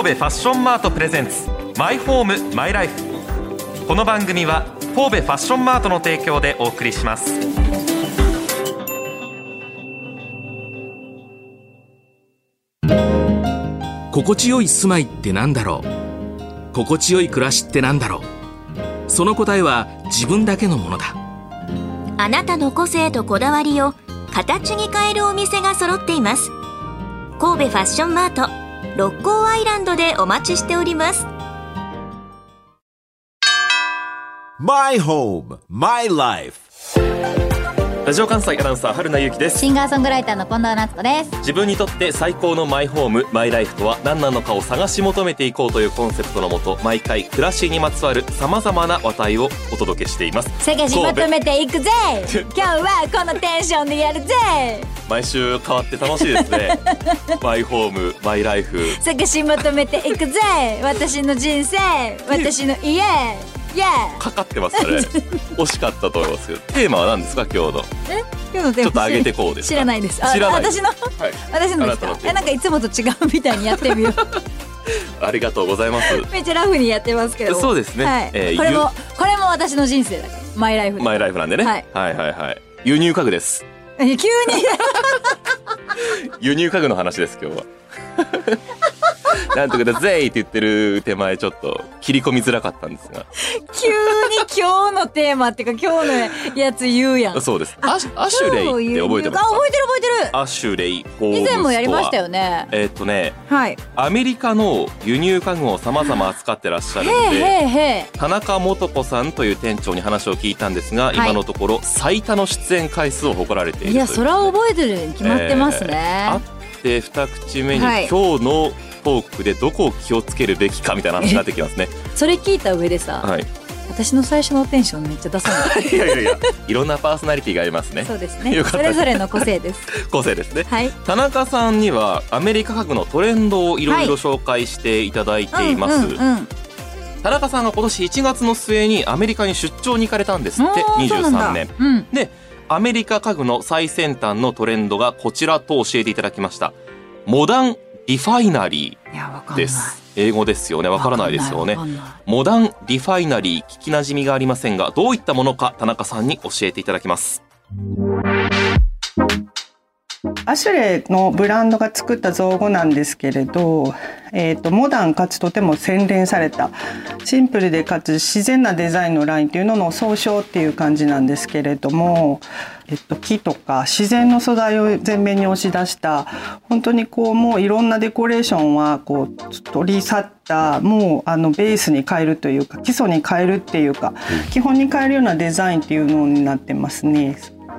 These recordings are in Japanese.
神戸ファッションマートプレゼンツマイホームマイライフ。この番組は神戸ファッションマートの提供でお送りします。心地よい住まいってなんだろう？心地よい暮らしってなんだろう？その答えは自分だけのものだ。あなたの個性とこだわりを形に変えるお店が揃っています。神戸ファッションマート六甲アイランドでお待ちしております My home, my life. ラジオ関西アナウンサー春名由紀です。シンガーソングライターの近藤夏子です。自分にとって最高のマイホームマイライフとは何なのかを探し求めていこうというコンセプトのもと毎回暮らしにまつわるさまざまな話題をお届けしています。探し求めていくぜ。今日はこのテンションでやるぜ。毎週変わって楽しいですね。マイホームマイライフ。探し求めていくぜ。私の人生私の家かかってますかね 惜しかったと思いますけど。テーマは何ですか今日の？え？今日のテーマ？ちょっと上げてこうですか？知らないです。あ知らない私の？はい。私のですか？えなんかいつもと違うみたいにやってみよう。ありがとうございます。めっちゃラフにやってますけど。そうですね。はい。えーこれもこれも私の人生だから。マイライフマイライフなんでね、はい。はいはいはい。輸入家具です。え急に。輸入家具の話です今日は なんとかだぜいって言ってる手前ちょっと切り込みづらかったんですが。急に今日のテーマっていうか今日のやつ言うやん。そうです。アシュアシュレイって覚えてますか？あ覚えてる覚えてる。アシュレイ以前もやりましたよね。えーっとねはい。アメリカの輸入家具をさまざま扱ってらっしゃるんでへえへえへ田中素子さんという店長に話を聞いたんですが、い。今のところ最多の出演回数を誇られているえいやそれは覚えてるに決まってますね、えー。あって二口目に、はい。今日のトークでどこを気をつけるべきかみたいな話になってきますね。それ聞いた上でさ、はい。私の最初のテンションめっちゃ出さないいやいやいや、いろんなパーソナリティがありますね。そうですねそれぞれの個性です 個性ですね。はい田中さんにはアメリカ家具のトレンドをいろいろ紹介していただいています。うんうんうん田中さんが今年1月の末にアメリカに出張に行かれたんですって、おーそうなんだ23年。うんで、アメリカ家具の最先端のトレンドがこちらと教えていただきました。 Modern Refinery です。英語ですよね。わからないですよね Modern Refinery 聞きなじみがありませんが、どういったものか田中さんに教えていただきます。 Ashley のブランドが作った造語なんですけれど、えー、とモダンかつとても洗練されたシンプルでかつ自然なデザインのラインというのの総称っていう感じなんですけれども、えっと、木とか自然の素材を前面に押し出した本当にこうもういろんなデコレーションはこう取り去ったもうあのベースに変えるというか基礎に変えるっていうか基本に変えるようなデザインっていうのになってますね。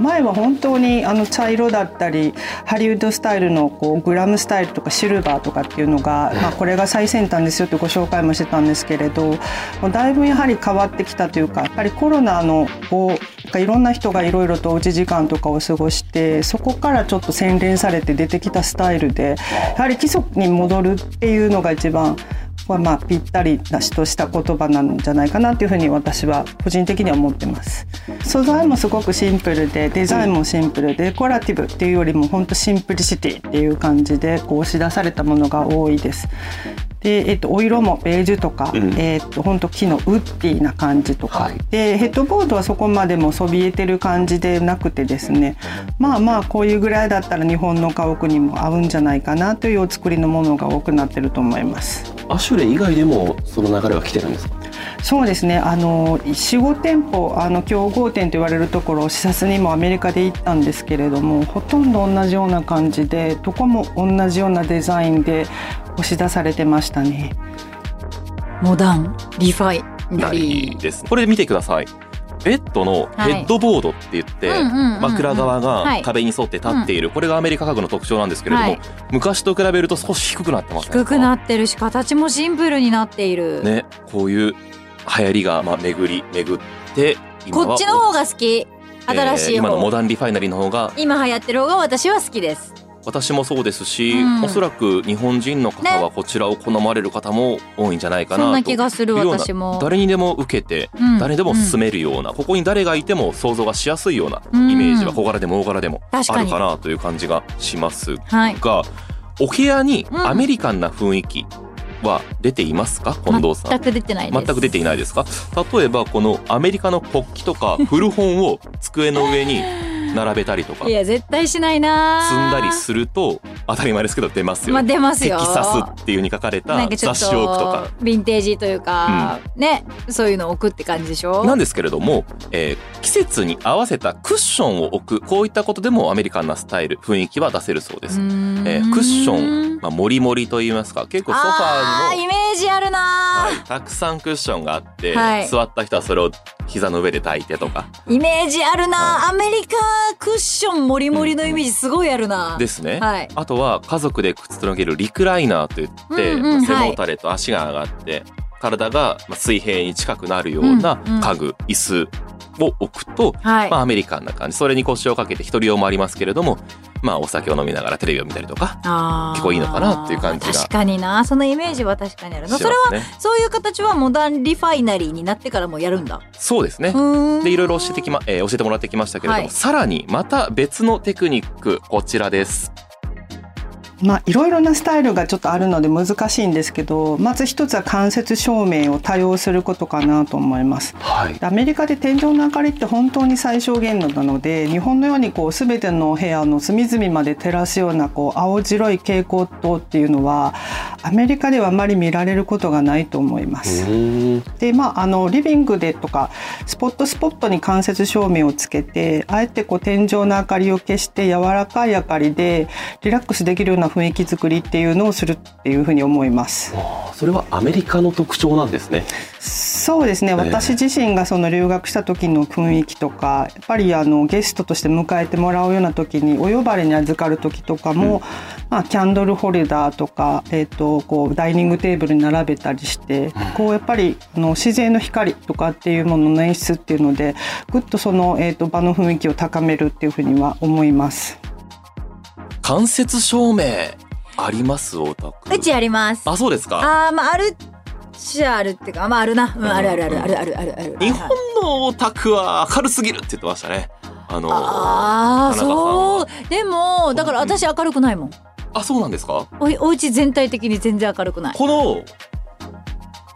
前は本当にあの茶色だったりハリウッドスタイルのこうグラムスタイルとかシルバーとかっていうのが、まあ、これが最先端ですよってご紹介もしてたんですけれどだいぶやはり変わってきたというかやっぱりコロナのこういろんな人がいろいろとおうち時間とかを過ごしてそこからちょっと洗練されて出てきたスタイルでやはり基礎に戻るっていうのが一番はまあぴったりなしとした言葉なんじゃないかなというふうに私は個人的には思ってます。素材もすごくシンプルでデザインもシンプルでデコラティブっていうよりも本当シンプリシティっていう感じでこう押し出されたものが多いです。で、えっと、お色もベージュとか、えっと、本当木のウッディな感じとか、でヘッドボードはそこまでもそびえてる感じでなくてですね。まあまあこういうぐらいだったら日本の家屋にも合うんじゃないかなというお作りのものが多くなってると思います。 Ashley 以外でもその流れは来てるんですか？そうですね。あの45店舗あの競合店と言われるところ視察にもアメリカで行ったんですけれどもほとんど同じような感じでどこも同じようなデザインで押し出されてましたね。モダンリファイ。ナなリーりです。これ見てください。ベッドのヘッドボードって言って、枕側はい。が壁に沿って立っている、これがアメリカ家具の特徴なんですけれども、はい。昔と比べると少し低くなってますね。低くなってるし形もシンプルになっている、ね、こういう流行りがまあ巡り巡って今はこっちの方が好き。新しい方、えー今のモダンリファイナリーの方が今流行ってる方が私は好きです私もそうですし、うん。おそらく日本人の方はこちらを好まれる方も多いんじゃないかなとそんな気がする私も。誰にでも受けて、うん。誰でも進めるような、ここに誰がいても想像がしやすいようなイメージはうん小柄でも大柄でもあるかなという感じがしますはい。がお部屋にうん。アメリカンな雰囲気は出ていますか近藤さん？全く出てないです。全く出ていないですか？例えばこのアメリカの国旗とか古本を机の上に 並べたりとか。いや絶対しないな。積んだりすると当たり前ですけど出ますよ、まあ出ますよ。テキサスっていう風に書かれた雑誌を置くとか。とヴィンテージというか、ねそういうのを置くって感じでしょ？なんですけれども、えー季節に合わせたクッションを置くこういったことでもアメリカンなスタイル雰囲気は出せるそうです、えークッション、まあ、モリモリと言いますか結構ソファーにもイメージあるな。はい、たくさんクッションがあって、はい。座った人はそれを膝の上で抱いてとか。イメージあるな、はアメリカクッションモリモリのイメージすごいあるな、ですね、はい。あとは家族でくつろげるリクライナーといって、うんうん背もたれと足が上がって、体がまあ水平に近くなるようなうんうん。家具、椅子を置くと、はい、まあアメリカンな感じ。それに腰をかけて一人用もありますけれどもまあお酒を飲みながらテレビを見たりとか結構いいのかなっていう感じが。確かにな。そのイメージは確かにあるなそれはそういう形はモダンリファイナリーになってからもやるんだ。そうですね。でいろいろ教えてきま、えー教えてもらってきましたけれども、はい。さらにまた別のテクニックこちらですまあいろいろなスタイルがちょっとあるので難しいんですけどまず一つは間接照明を多用することかなと思います。はいアメリカで天井の明かりって本当に最小限度なので日本のようにこう全ての部屋の隅々まで照らすようなこう青白い蛍光灯っていうのはアメリカではあまり見られることがないと思います。でまああのリビングでとかスポットスポットに間接照明をつけてあえてこう天井の明かりを消して柔らかい明かりでリラックスできるような雰囲気作りっていうのをするっていうふうに思います。それはアメリカの特徴なんですね。そうですね私自身がその留学した時の雰囲気とかやっぱりあのゲストとして迎えてもらうような時にお呼ばれに預かる時とかも、まあ、キャンドルホルダーとか、えー、とこうダイニングテーブルに並べたりして、こうやっぱりあの自然の光とかっていうものの演出っていうのでぐっとその、えー、と場の雰囲気を高めるっていうふうには思います。間接照明あります？オタク。うちあります。あそうですか。あーまああるっちゃあるっていうかまああるな、うん、あるあるあるあるあるあるある。日本のオタクは明るすぎるって言ってましたね。あのああそう。でもだから私明るくないもん。あそうなんですか？おいお家全体的に全然明るくない。この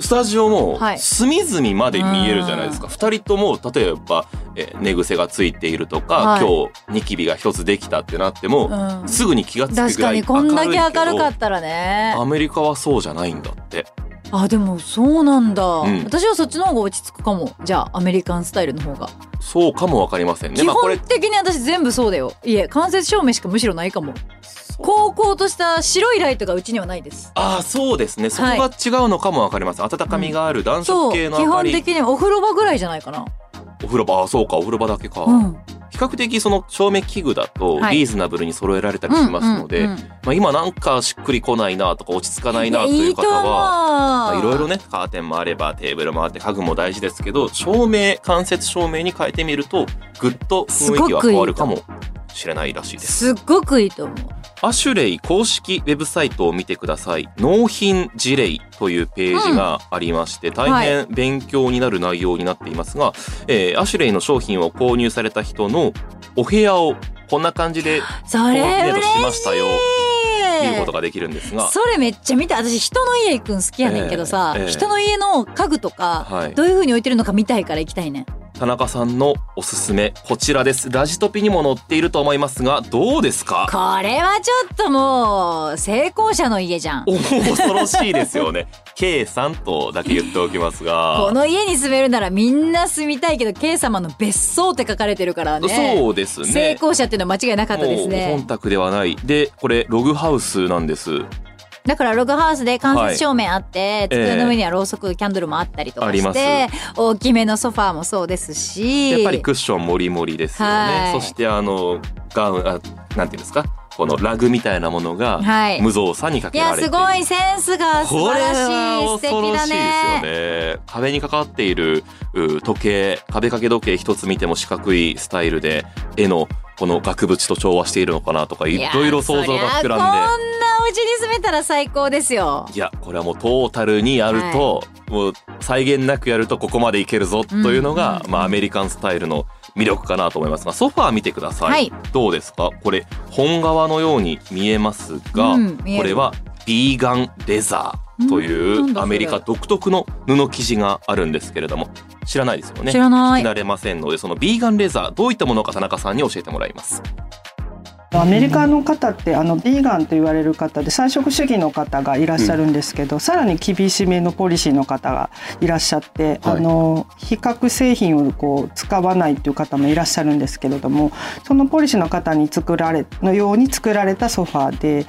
スタジオもはい。隅々まで見えるじゃないですか、二人とも例えば、えー寝癖がついているとか、はい。今日ニキビが一つできたってなっても、うん。すぐに気がつく確ぐらいかにこんだけ明るか明ったらね。アメリカはそうじゃないんだって。あでもそうなんだ、ん。私はそっちの方が落ち着くかも。じゃあアメリカンスタイルの方が、そうかもわかりませんね。基本的に私全部そうだよ。いえ間接照明しかむしろないかも。高校とした白いライトがうちにはないです。ああそうですね。そこが違うのかもわかります、温かみがある暖色系の明かり、本的にはお風呂場ぐらいじゃないかなお風呂場あそうかお風呂場だけか、うん。比較的その照明器具だとはい。リーズナブルに揃えられたりしますので、まあ、今なんかしっくりこないなとか落ち着かないなといいう方はまあいろいろねカーテンもあればテーブルもあって家具も大事ですけど照明間接照明に変えてみるとぐっと雰囲気は変わるかもしれないらしいです。すっごくいいと思う。アシュレイ公式ウェブサイトを見てください。納品事例というページがありまして、大変勉強になる内容になっていますが、えーアシュレイの商品を購入された人のお部屋をこんな感じで そコーディれネートしま嬉ししたよい見ることができるんですが、それめっちゃ見た。私人の家行くん好きやねんけどさ、ええええ人の家の家具とか、はい。どういう風に置いてるのか見たいから行きたいねん田中さんのおすすめこちらです。ラジトピにも載っていると思いますが、どうですか？これはちょっともう成功者の家じゃんお恐ろしいですよね。K さんとだけ言っておきますが。この家に住めるならみんな住みたいけど K 様の別荘って書かれてるからねそうですね。成功者っていうのは間違いなかったですね本宅ではない。で、これログハウスなんです。だからログハウスで間接照明あって、ええ机の上にはろうそくキャンドルもあったりとかして大きめのソファーもそうですし。やっぱりクッションもりもりですよね。はい。そしてあのガウンあなんていうんですか、このラグみたいなものがはい。無造作にかいけられている。やすごいセンスが素晴らしい。は素敵だ恐ろしいですよね。ね。壁にかかっているう時計、壁掛け時計一つ見ても四角いスタイルで、絵のこの額縁と調和しているのかなとか、いやろいろ想像が膨らんで。そりゃこんなお家に住めたら最高ですよ。いや、これはもうトータルにやると、もう際限なくやるとここまでいけるぞというのが、うんまあアメリカンスタイルの魅力かなと思います。が、ソファー見てください。はい。どうですか？これ、本革のように見えますが、うんこれはビーガンレザー。というアメリカ独特の布生地があるんですけれども知らないですよね。知らない。慣れませんのでそのビーガンレザーどういったものか田中さんに教えてもらいますアメリカの方ってあのビーガンと言われる方で菜食主義の方がいらっしゃるんですけど、さらに厳しめのポリシーの方がいらっしゃって、はい。あの比較製品をこう使わないという方もいらっしゃるんですけれどもそのポリシーの方に作られのように作られたソファーで、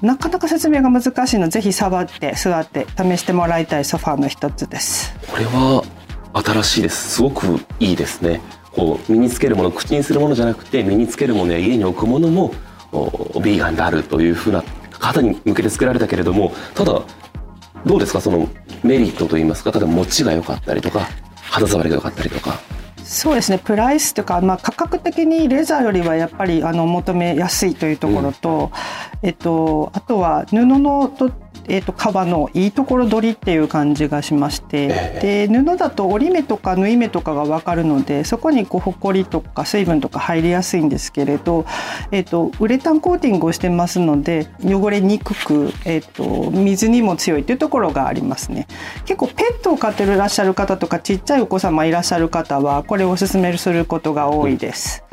なかなか説明が難しいのでぜひ触って座って試してもらいたいソファーの一つです。これは新しいです。すごくいいですねこう身につけるもの口にするものじゃなくて身につけるものや家に置くものもおビーガンであるというふうな方に向けて作られたけれどもただどうですか？そのメリットといいますか？例えば持ちが良かったりとか肌触りが良かったりとか。そうですね。プライスというか、まあ、価格的にレザーよりはやっぱりあの求めやすいというところと、えっと、あとは布のと、えっと、革のいいところ取りっていう感じがしまして、で布だと折り目とか縫い目とかが分かるのでそこにこうほこりとか水分とか入りやすいんですけれど、えっと、ウレタンコーティングをしてますので汚れにくく、えっと、水にも強いというところがありますね。結構ペットを飼ってらっしゃる方とかちっちゃいお子様いらっしゃる方はこれをおすすめすることが多いです。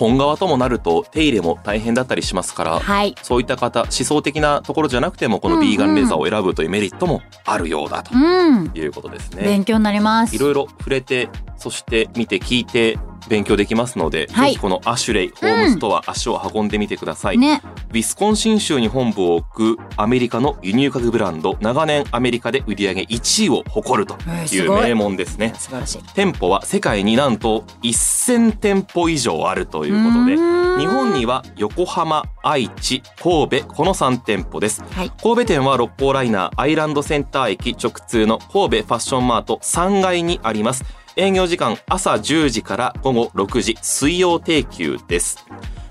本革ともなると手入れも大変だったりしますから、はい。そういった方思想的なところじゃなくてもこのビーガンレザーを選ぶというメリットもあるようだとうん。いうことですね。勉強になります。いろいろ触れてそして見て聞いて勉強できますので、はい。ぜひこのアシュレイホームストア、足を運んでみてください、ね。ウィスコンシン州に本部を置くアメリカの輸入家具ブランド長年アメリカで売り上げ1位を誇るといいう名門ですね、素晴らしい。店舗は世界になんと1000店舗以上あるということで日本には横浜愛知神戸この3店舗です。はい。神戸店は六甲ライナーアイランドセンター駅直通の神戸ファッションマート3階にあります営業時間朝10時から午後6時水曜定休です。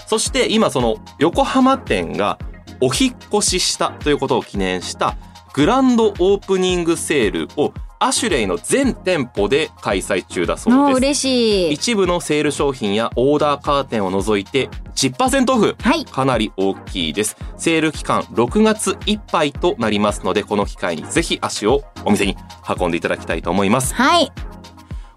そして今その横浜店がお引っ越ししたということを記念したグランドオープニングセールをアシュレイの全店舗で開催中だそうです。嬉しい。一部のセール商品やオーダーカーテンを除いて10%オフ。はい。かなり大きいです。セール期間6月いっぱいとなりますのでこの機会にぜひ足をお店に運んでいただきたいと思います。はい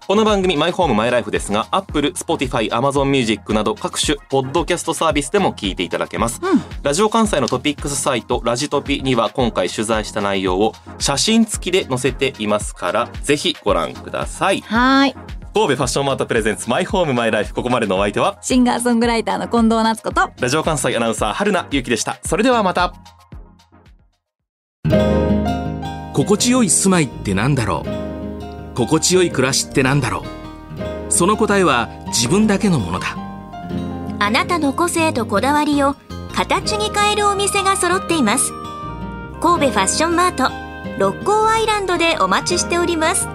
この番組マイホームマイライフですが Apple、Spotify、Amazon Music など各種ポッドキャストサービスでも聞いていただけます、ラジオ関西のトピックスサイトラジトピには今回取材した内容を写真付きで載せていますからぜひご覧ください。はい。神戸ファッションマートプレゼンツマイホームマイライフここまでのお相手はシンガーソングライターの近藤夏子とラジオ関西アナウンサー春名ゆうきでした。それではまた。心地よい住まいってなんだろう？心地よい暮らしってなんだろう？その答えは自分だけのものだ。あなたの個性とこだわりを形に変えるお店が揃っています。神戸ファッションマート六甲アイランドでお待ちしております。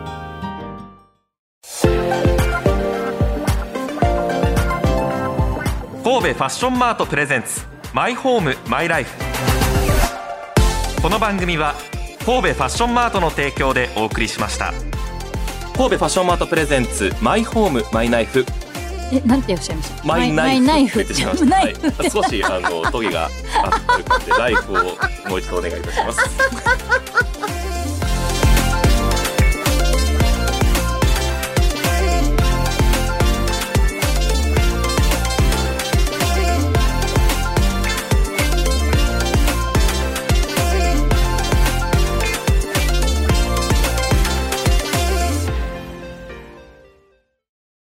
神戸ファッションマートプレゼンツマイホームマイライフ。この番組は神戸ファッションマートの提供でお送りしました神戸ファッションマートプレゼンツマイホームマイナイフ。えなんておっしゃいました？マイナイフナイフ。はい。少しあのトゲがある感じでライフをもう一度お願いいたします